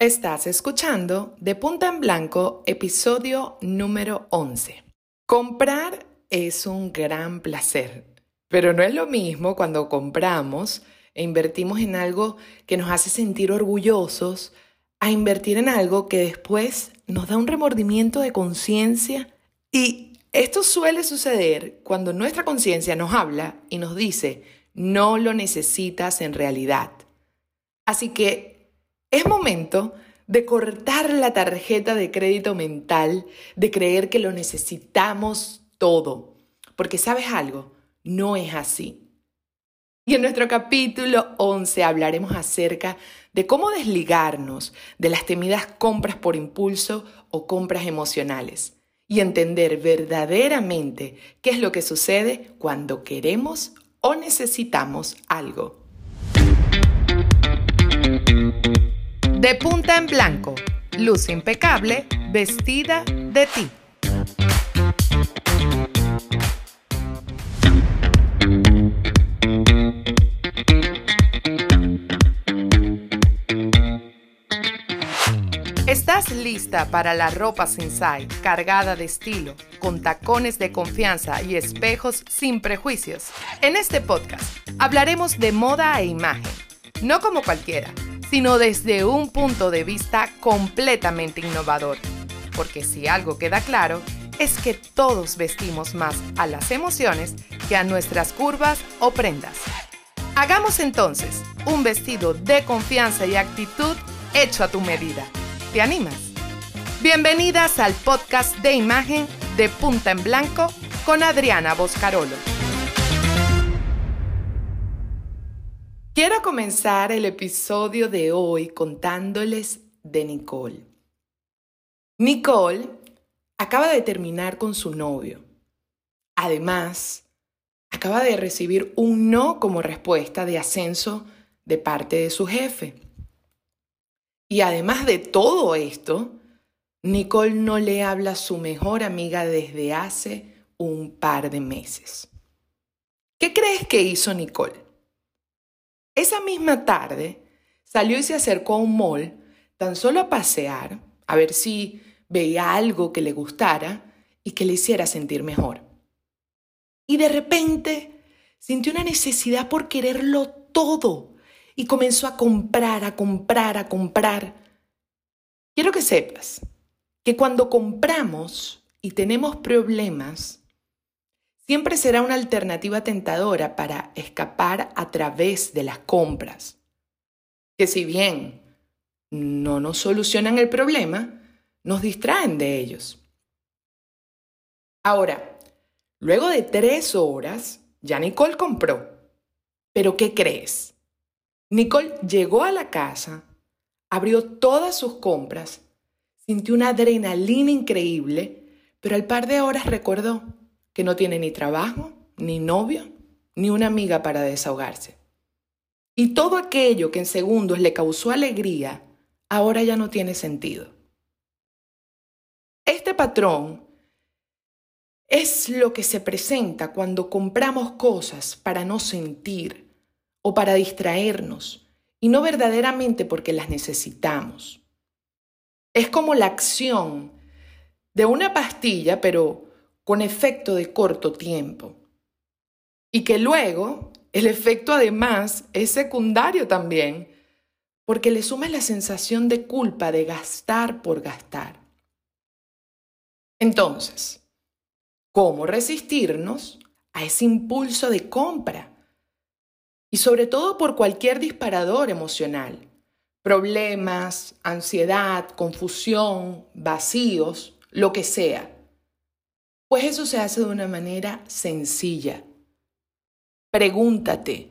Estás escuchando De Punta en Blanco, episodio número 11. Comprar es un gran placer, pero no es lo mismo cuando compramos e invertimos en algo que nos hace sentir orgullosos a invertir en algo que después nos da un remordimiento de conciencia. Y esto suele suceder cuando nuestra conciencia nos habla y nos dice, no lo necesitas en realidad. Así que es momento de cortar la tarjeta de crédito mental, de creer que lo necesitamos todo. Porque sabes algo, no es así. Y en nuestro capítulo 11 hablaremos acerca de cómo desligarnos de las temidas compras por impulso o compras emocionales y entender verdaderamente qué es lo que sucede cuando queremos o necesitamos algo. De punta en blanco, luz impecable, vestida de ti. ¿Estás lista para la ropa size, cargada de estilo, con tacones de confianza y espejos sin prejuicios? En este podcast hablaremos de moda e imagen, no como cualquiera sino desde un punto de vista completamente innovador. Porque si algo queda claro, es que todos vestimos más a las emociones que a nuestras curvas o prendas. Hagamos entonces un vestido de confianza y actitud hecho a tu medida. ¿Te animas? Bienvenidas al podcast de imagen de Punta en Blanco con Adriana Boscarolo. Quiero comenzar el episodio de hoy contándoles de Nicole. Nicole acaba de terminar con su novio. Además, acaba de recibir un no como respuesta de ascenso de parte de su jefe. Y además de todo esto, Nicole no le habla a su mejor amiga desde hace un par de meses. ¿Qué crees que hizo Nicole? Esa misma tarde salió y se acercó a un mall tan solo a pasear, a ver si veía algo que le gustara y que le hiciera sentir mejor. Y de repente sintió una necesidad por quererlo todo y comenzó a comprar, a comprar, a comprar. Quiero que sepas que cuando compramos y tenemos problemas, siempre será una alternativa tentadora para escapar a través de las compras, que si bien no nos solucionan el problema, nos distraen de ellos. Ahora, luego de tres horas, ya Nicole compró. Pero ¿qué crees? Nicole llegó a la casa, abrió todas sus compras, sintió una adrenalina increíble, pero al par de horas recordó que no tiene ni trabajo, ni novio, ni una amiga para desahogarse. Y todo aquello que en segundos le causó alegría, ahora ya no tiene sentido. Este patrón es lo que se presenta cuando compramos cosas para no sentir o para distraernos y no verdaderamente porque las necesitamos. Es como la acción de una pastilla, pero con efecto de corto tiempo. Y que luego el efecto además es secundario también, porque le suma la sensación de culpa de gastar por gastar. Entonces, ¿cómo resistirnos a ese impulso de compra? Y sobre todo por cualquier disparador emocional. Problemas, ansiedad, confusión, vacíos, lo que sea. Pues eso se hace de una manera sencilla. Pregúntate,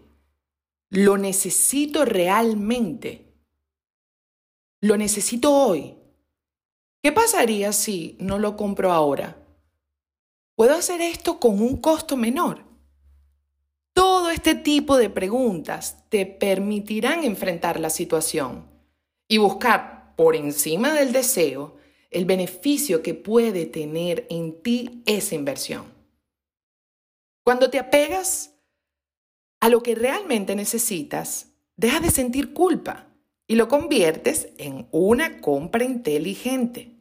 ¿lo necesito realmente? ¿Lo necesito hoy? ¿Qué pasaría si no lo compro ahora? ¿Puedo hacer esto con un costo menor? Todo este tipo de preguntas te permitirán enfrentar la situación y buscar por encima del deseo el beneficio que puede tener en ti esa inversión. Cuando te apegas a lo que realmente necesitas, deja de sentir culpa y lo conviertes en una compra inteligente.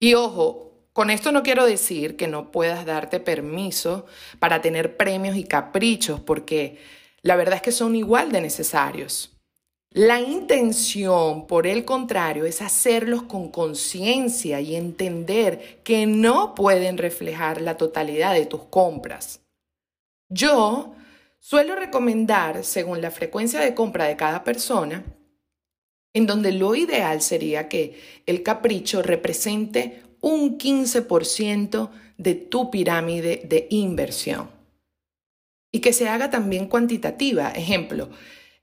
Y ojo, con esto no quiero decir que no puedas darte permiso para tener premios y caprichos, porque la verdad es que son igual de necesarios. La intención, por el contrario, es hacerlos con conciencia y entender que no pueden reflejar la totalidad de tus compras. Yo suelo recomendar, según la frecuencia de compra de cada persona, en donde lo ideal sería que el capricho represente un 15% de tu pirámide de inversión. Y que se haga también cuantitativa. Ejemplo,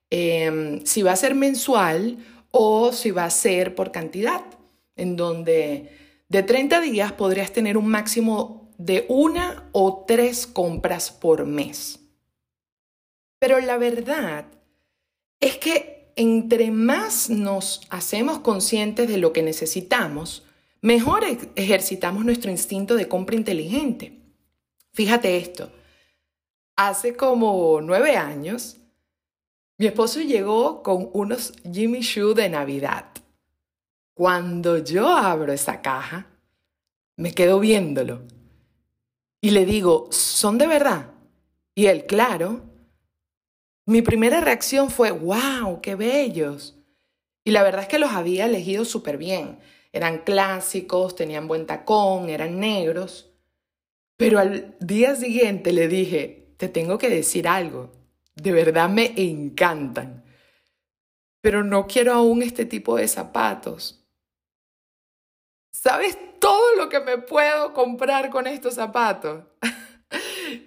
em, si va a ser mensual o si va a ser por cantidad, en donde de 30 días podrías tener un máximo de una o tres compras por mes. Pero la verdad es que entre más nos hacemos conscientes de lo que necesitamos, mejor ejercitamos nuestro instinto de compra inteligente. Fíjate esto, hace como nueve años, mi esposo llegó con unos Jimmy Choo de Navidad. Cuando yo abro esa caja, me quedo viéndolo y le digo, ¿son de verdad? Y él, claro, mi primera reacción fue, wow, qué bellos. Y la verdad es que los había elegido súper bien. Eran clásicos, tenían buen tacón, eran negros. Pero al día siguiente le dije, te tengo que decir algo. De verdad me encantan. Pero no quiero aún este tipo de zapatos. ¿Sabes todo lo que me puedo comprar con estos zapatos?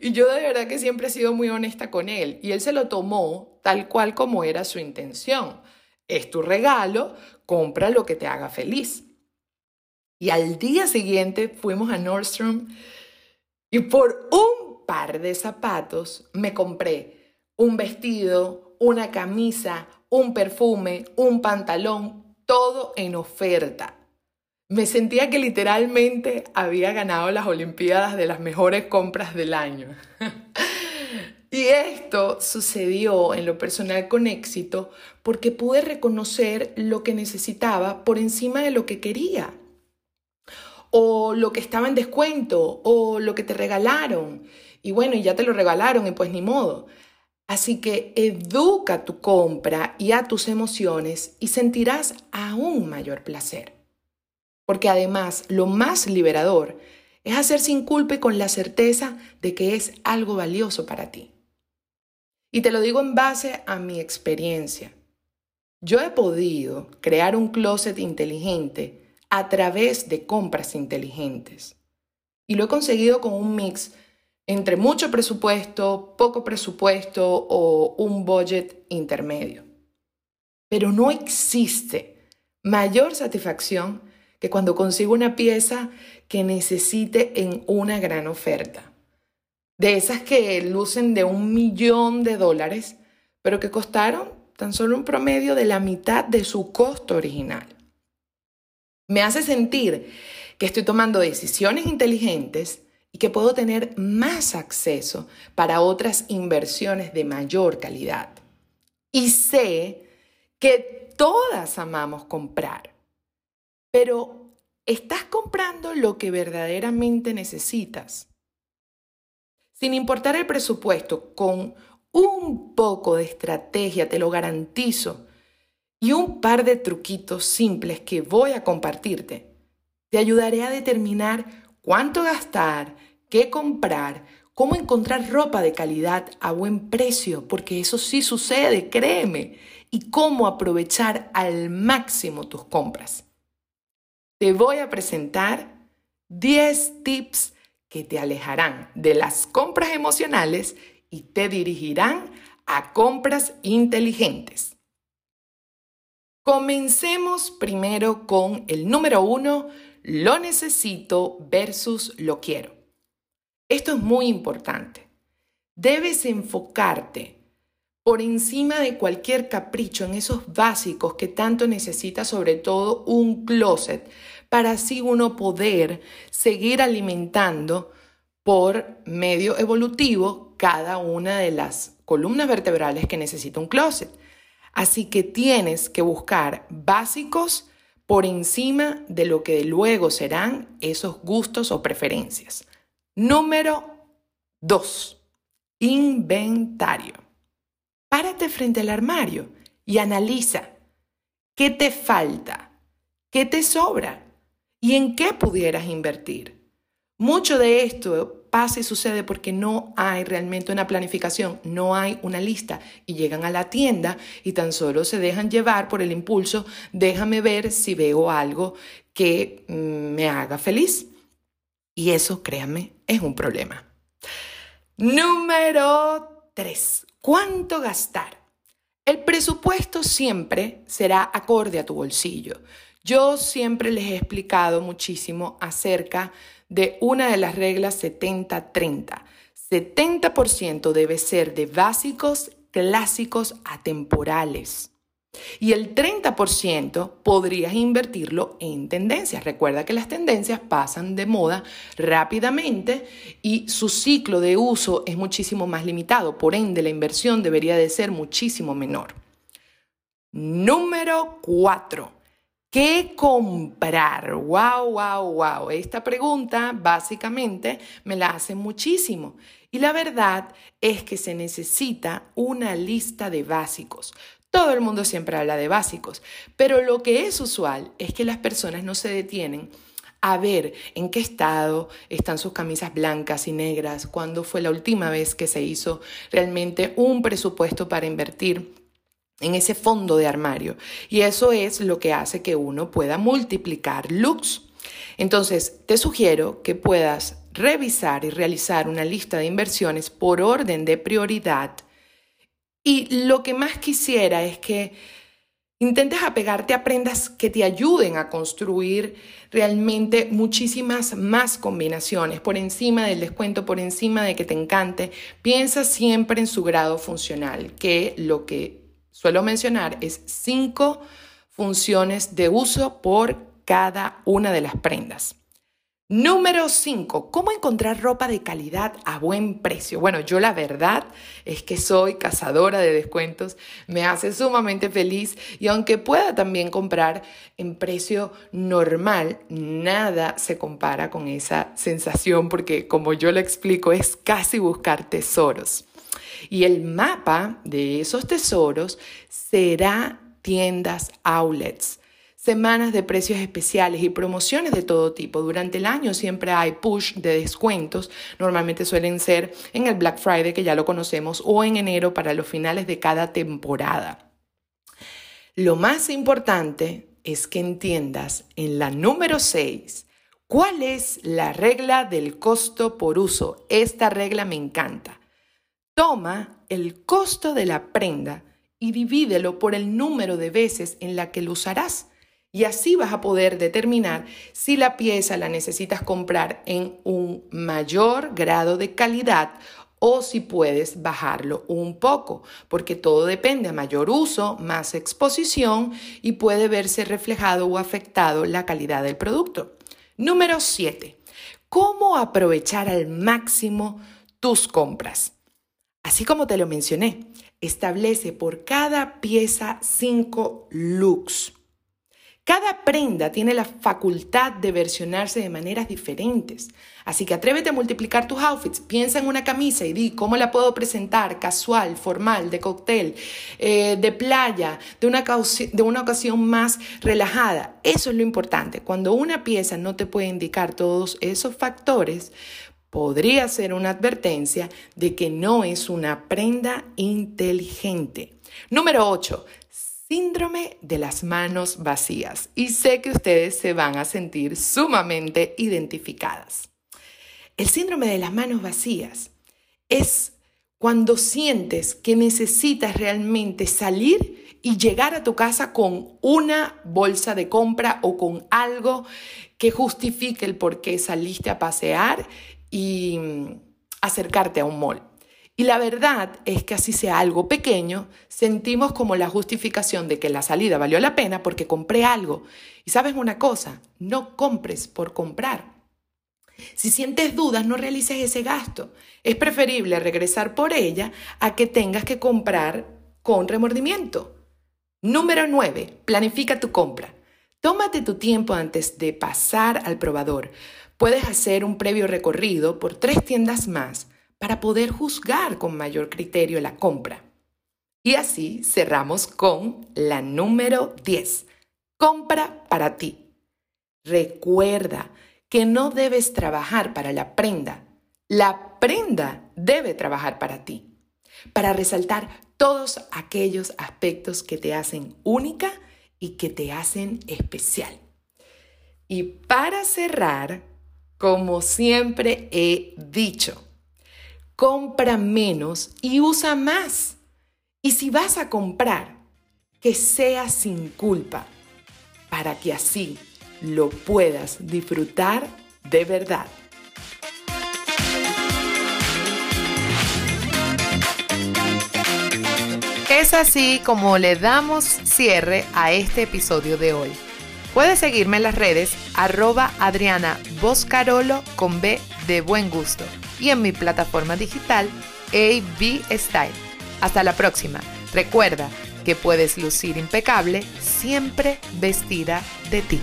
Y yo de verdad que siempre he sido muy honesta con él. Y él se lo tomó tal cual como era su intención. Es tu regalo, compra lo que te haga feliz. Y al día siguiente fuimos a Nordstrom y por un par de zapatos me compré un vestido, una camisa, un perfume, un pantalón, todo en oferta. Me sentía que literalmente había ganado las Olimpiadas de las mejores compras del año. y esto sucedió en lo personal con éxito porque pude reconocer lo que necesitaba por encima de lo que quería. O lo que estaba en descuento, o lo que te regalaron. Y bueno, ya te lo regalaron y pues ni modo. Así que educa tu compra y a tus emociones y sentirás aún mayor placer. Porque además lo más liberador es hacer sin culpa y con la certeza de que es algo valioso para ti. Y te lo digo en base a mi experiencia. Yo he podido crear un closet inteligente a través de compras inteligentes. Y lo he conseguido con un mix entre mucho presupuesto, poco presupuesto o un budget intermedio. Pero no existe mayor satisfacción que cuando consigo una pieza que necesite en una gran oferta. De esas que lucen de un millón de dólares, pero que costaron tan solo un promedio de la mitad de su costo original. Me hace sentir que estoy tomando decisiones inteligentes y que puedo tener más acceso para otras inversiones de mayor calidad. Y sé que todas amamos comprar pero ¿estás comprando lo que verdaderamente necesitas? Sin importar el presupuesto, con un poco de estrategia, te lo garantizo, y un par de truquitos simples que voy a compartirte, te ayudaré a determinar cuánto gastar, qué comprar, cómo encontrar ropa de calidad a buen precio, porque eso sí sucede, créeme, y cómo aprovechar al máximo tus compras te voy a presentar 10 tips que te alejarán de las compras emocionales y te dirigirán a compras inteligentes. Comencemos primero con el número uno, lo necesito versus lo quiero. Esto es muy importante. Debes enfocarte por encima de cualquier capricho en esos básicos que tanto necesita sobre todo un closet para así uno poder seguir alimentando por medio evolutivo cada una de las columnas vertebrales que necesita un closet. Así que tienes que buscar básicos por encima de lo que luego serán esos gustos o preferencias. Número 2. Inventario. Párate frente al armario y analiza qué te falta, qué te sobra y en qué pudieras invertir. Mucho de esto pasa y sucede porque no hay realmente una planificación, no hay una lista y llegan a la tienda y tan solo se dejan llevar por el impulso, déjame ver si veo algo que mm, me haga feliz. Y eso, créanme, es un problema. Número 3. ¿Cuánto gastar? El presupuesto siempre será acorde a tu bolsillo. Yo siempre les he explicado muchísimo acerca de una de las reglas 70-30. 70%, debe ser de básicos, clásicos, atemporales. Y el 30% podrías invertirlo en tendencias. Recuerda que las tendencias pasan de moda rápidamente y su ciclo de uso es muchísimo más limitado. Por ende, la inversión debería de ser muchísimo menor. Número 4. ¿Qué comprar? Wow, wow, wow. Esta pregunta básicamente me la hacen muchísimo. Y la verdad es que se necesita una lista de básicos. Todo el mundo siempre habla de básicos, pero lo que es usual es que las personas no se detienen a ver en qué estado están sus camisas blancas y negras, cuándo fue la última vez que se hizo realmente un presupuesto para invertir en ese fondo de armario. Y eso es lo que hace que uno pueda multiplicar looks. Entonces, te sugiero que puedas revisar y realizar una lista de inversiones por orden de prioridad. Y lo que más quisiera es que intentes apegarte a prendas que te ayuden a construir realmente muchísimas más combinaciones por encima del descuento, por encima de que te encante. Piensa siempre en su grado funcional, que lo que suelo mencionar es cinco funciones de uso por cada una de las prendas. Número 5. ¿Cómo encontrar ropa de calidad a buen precio? Bueno, yo la verdad es que soy cazadora de descuentos, me hace sumamente feliz y aunque pueda también comprar en precio normal, nada se compara con esa sensación porque como yo le explico es casi buscar tesoros. Y el mapa de esos tesoros será tiendas outlets semanas de precios especiales y promociones de todo tipo. Durante el año siempre hay push de descuentos. Normalmente suelen ser en el Black Friday, que ya lo conocemos, o en enero para los finales de cada temporada. Lo más importante es que entiendas en la número 6 cuál es la regla del costo por uso. Esta regla me encanta. Toma el costo de la prenda y divídelo por el número de veces en la que lo usarás. Y así vas a poder determinar si la pieza la necesitas comprar en un mayor grado de calidad o si puedes bajarlo un poco, porque todo depende a mayor uso, más exposición y puede verse reflejado o afectado la calidad del producto. Número 7. ¿Cómo aprovechar al máximo tus compras? Así como te lo mencioné, establece por cada pieza cinco looks. Cada prenda tiene la facultad de versionarse de maneras diferentes. Así que atrévete a multiplicar tus outfits. Piensa en una camisa y di cómo la puedo presentar, casual, formal, de cóctel, eh, de playa, de una, de una ocasión más relajada. Eso es lo importante. Cuando una pieza no te puede indicar todos esos factores, podría ser una advertencia de que no es una prenda inteligente. Número 8. Síndrome de las manos vacías. Y sé que ustedes se van a sentir sumamente identificadas. El síndrome de las manos vacías es cuando sientes que necesitas realmente salir y llegar a tu casa con una bolsa de compra o con algo que justifique el por qué saliste a pasear y mm, acercarte a un mall. Y la verdad es que así sea algo pequeño, sentimos como la justificación de que la salida valió la pena porque compré algo. Y sabes una cosa, no compres por comprar. Si sientes dudas, no realices ese gasto. Es preferible regresar por ella a que tengas que comprar con remordimiento. Número 9. Planifica tu compra. Tómate tu tiempo antes de pasar al probador. Puedes hacer un previo recorrido por tres tiendas más para poder juzgar con mayor criterio la compra. Y así cerramos con la número 10. Compra para ti. Recuerda que no debes trabajar para la prenda. La prenda debe trabajar para ti, para resaltar todos aquellos aspectos que te hacen única y que te hacen especial. Y para cerrar, como siempre he dicho, compra menos y usa más. Y si vas a comprar, que sea sin culpa, para que así lo puedas disfrutar de verdad. Es así como le damos cierre a este episodio de hoy. Puedes seguirme en las redes arroba Adriana Boscarolo con B de buen gusto y en mi plataforma digital AB Style. Hasta la próxima. Recuerda que puedes lucir impecable siempre vestida de ti.